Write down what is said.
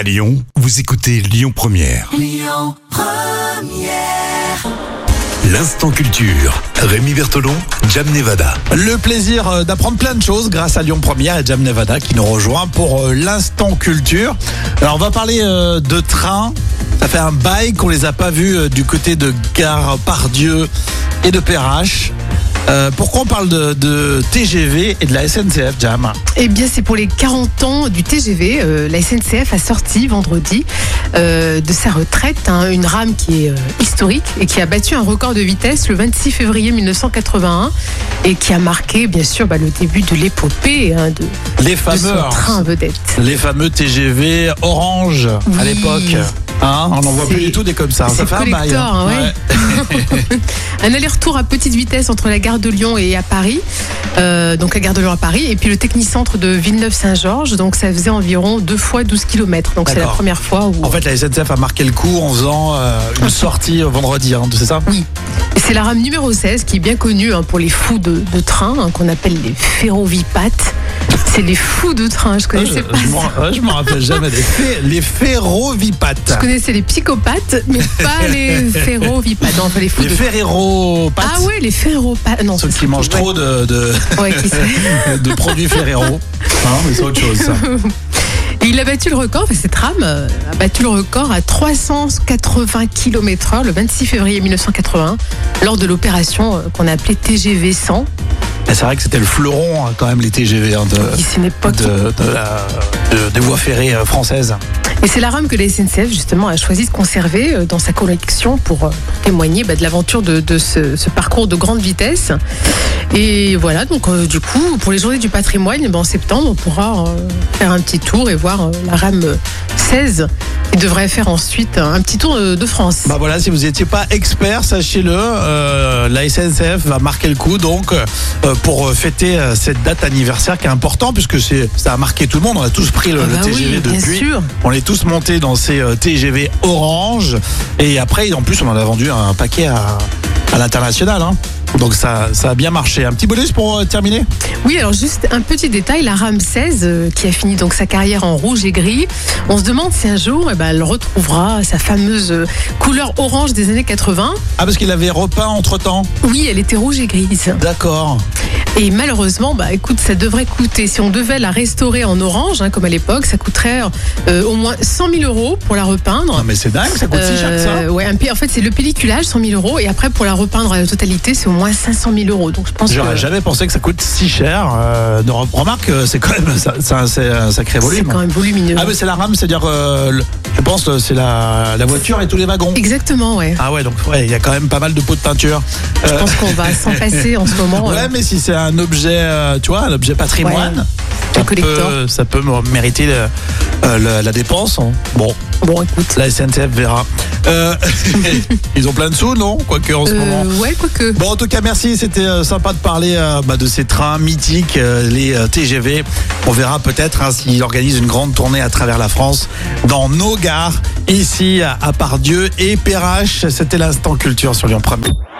À Lyon, vous écoutez Lyon Première. L'instant culture. Rémi Bertolon, Jam Nevada. Le plaisir euh, d'apprendre plein de choses grâce à Lyon Première et Jam Nevada qui nous rejoint pour euh, l'instant culture. Alors on va parler euh, de train. Ça fait un bail qu'on les a pas vus du côté de Gare Pardieu et de Perrache. Euh, pourquoi on parle de, de TGV et de la SNCF, Jam? Eh bien, c'est pour les 40 ans du TGV. Euh, la SNCF a sorti vendredi euh, de sa retraite hein, une rame qui est historique et qui a battu un record de vitesse le 26 février 1981 et qui a marqué, bien sûr, bah, le début de l'épopée hein, de, Les de fameux, son hein, train vedette. les fameux TGV orange à l'époque. Hein, on n'en voit plus du tout des comme ça. Ça fait un bail. hein, ouais. Un aller-retour à petite vitesse entre la gare de Lyon et à Paris. Euh, donc la gare de Lyon à Paris. Et puis le technicentre de Villeneuve-Saint-Georges. Donc ça faisait environ deux fois 12 km. Donc c'est la première fois où. En fait, la SNCF a marqué le coup en faisant euh, une sortie vendredi, hein, c'est ça? Oui. C'est la rame numéro 16 qui est bien connue hein, pour les fous de, de train, hein, qu'on appelle les ferrovipates. C'est les fous de train, je connaissais pas je m'en- je rappelle jamais. Les, ferrovipates. Je connaissais les psychopathes, mais pas les ferrovipates. Non, les fous Les de. Ah ouais, les ferropates. Non, Ceux qui mangent ouais. trop de, de, Ouais, qui sait. de produits Ferrero. Hein, mais c'est autre chose, ça. Et il a battu le record, enfin, cette rame euh, a battu le record à 380 km/h le 26 février 1981 lors de l'opération euh, qu'on a appelée TGV 100. Et C'est vrai que c'était le fleuron, hein, quand même, les TGV hein, de, une époque. de, de la- de- des voies ferrées euh, françaises. Et c'est la rame que la SNCF justement a choisi de conserver euh, dans sa collection pour euh, témoigner bah, de l'aventure de, ce, parcours de grande vitesse. Et voilà, donc euh, du coup, pour les journées du patrimoine, ben, en septembre, on pourra faire un petit tour et voir la rame 16 qui devrait faire ensuite un petit tour de, France. Bah voilà, si vous n'étiez pas expert, sachez-le, euh, la SNCF va marquer le coup donc euh, pour euh, fêter cette date anniversaire qui est important puisque c'est ça a marqué tout le monde. On a tous pris le, Ah bah oui, TGV bien depuis. sûr. On est tous montés dans ces TGV orange et après en plus on en a vendu un paquet à, à l'international. hein. Donc ça, ça a bien marché. Un petit bonus pour euh, terminer Oui, alors juste un petit détail, la rame 16 euh, qui a fini donc sa carrière en rouge et gris, on se demande si un jour eh ben, elle retrouvera sa fameuse euh, couleur orange des années 80. Ah parce qu'il avait repeint entre temps. Oui, elle était rouge et grise. D'accord. Et malheureusement, bah écoute, ça devrait coûter, si on devait la restaurer en orange, hein, comme à l'époque, ça coûterait euh, au moins 100 000 euros pour la repeindre. Non mais c'est dingue, ça coûte si cher que ça. Euh, ouais, un pi- en fait, c'est le pelliculage, 100 000 euros, et après, pour la repeindre à la totalité, c'est au moins 500 000 euros. Donc, je pense J'aurais que jamais pensé que ça coûte si cher. Euh, remarque, euh, c'est quand même ça- ça- c'est un sacré c'est volume. quand même volumineux. Ah mais c'est la rame, c'est-à-dire, euh, le- je pense, euh, c'est la, la voiture et tous les wagons. Exactement, ouais. Ah ouais, donc ouais, il y a quand même pas mal de pots de peinture. Je Euh, pense qu'on va s'en passer en ce moment. ouais, mais si c'est un objet, euh, tu vois, un objet patrimoine, Ouais. ça, peut, ça peut mériter le- euh, la, la dépense. hein. Bon, Bon, écoute. la SNCF verra. Euh, ils ont plein de sous, non? Quoique en ce moment. Euh, ouais, quoique. Bon, en tout cas, merci. C'était euh, sympa de parler euh, bah, de ces trains mythiques, euh, les euh, TGV. On verra peut-être hein, s'ils organisent une grande tournée à travers la France, dans nos gares, ici à, à Pardieu et Perrache. C'était l'instant culture sur Lyon 1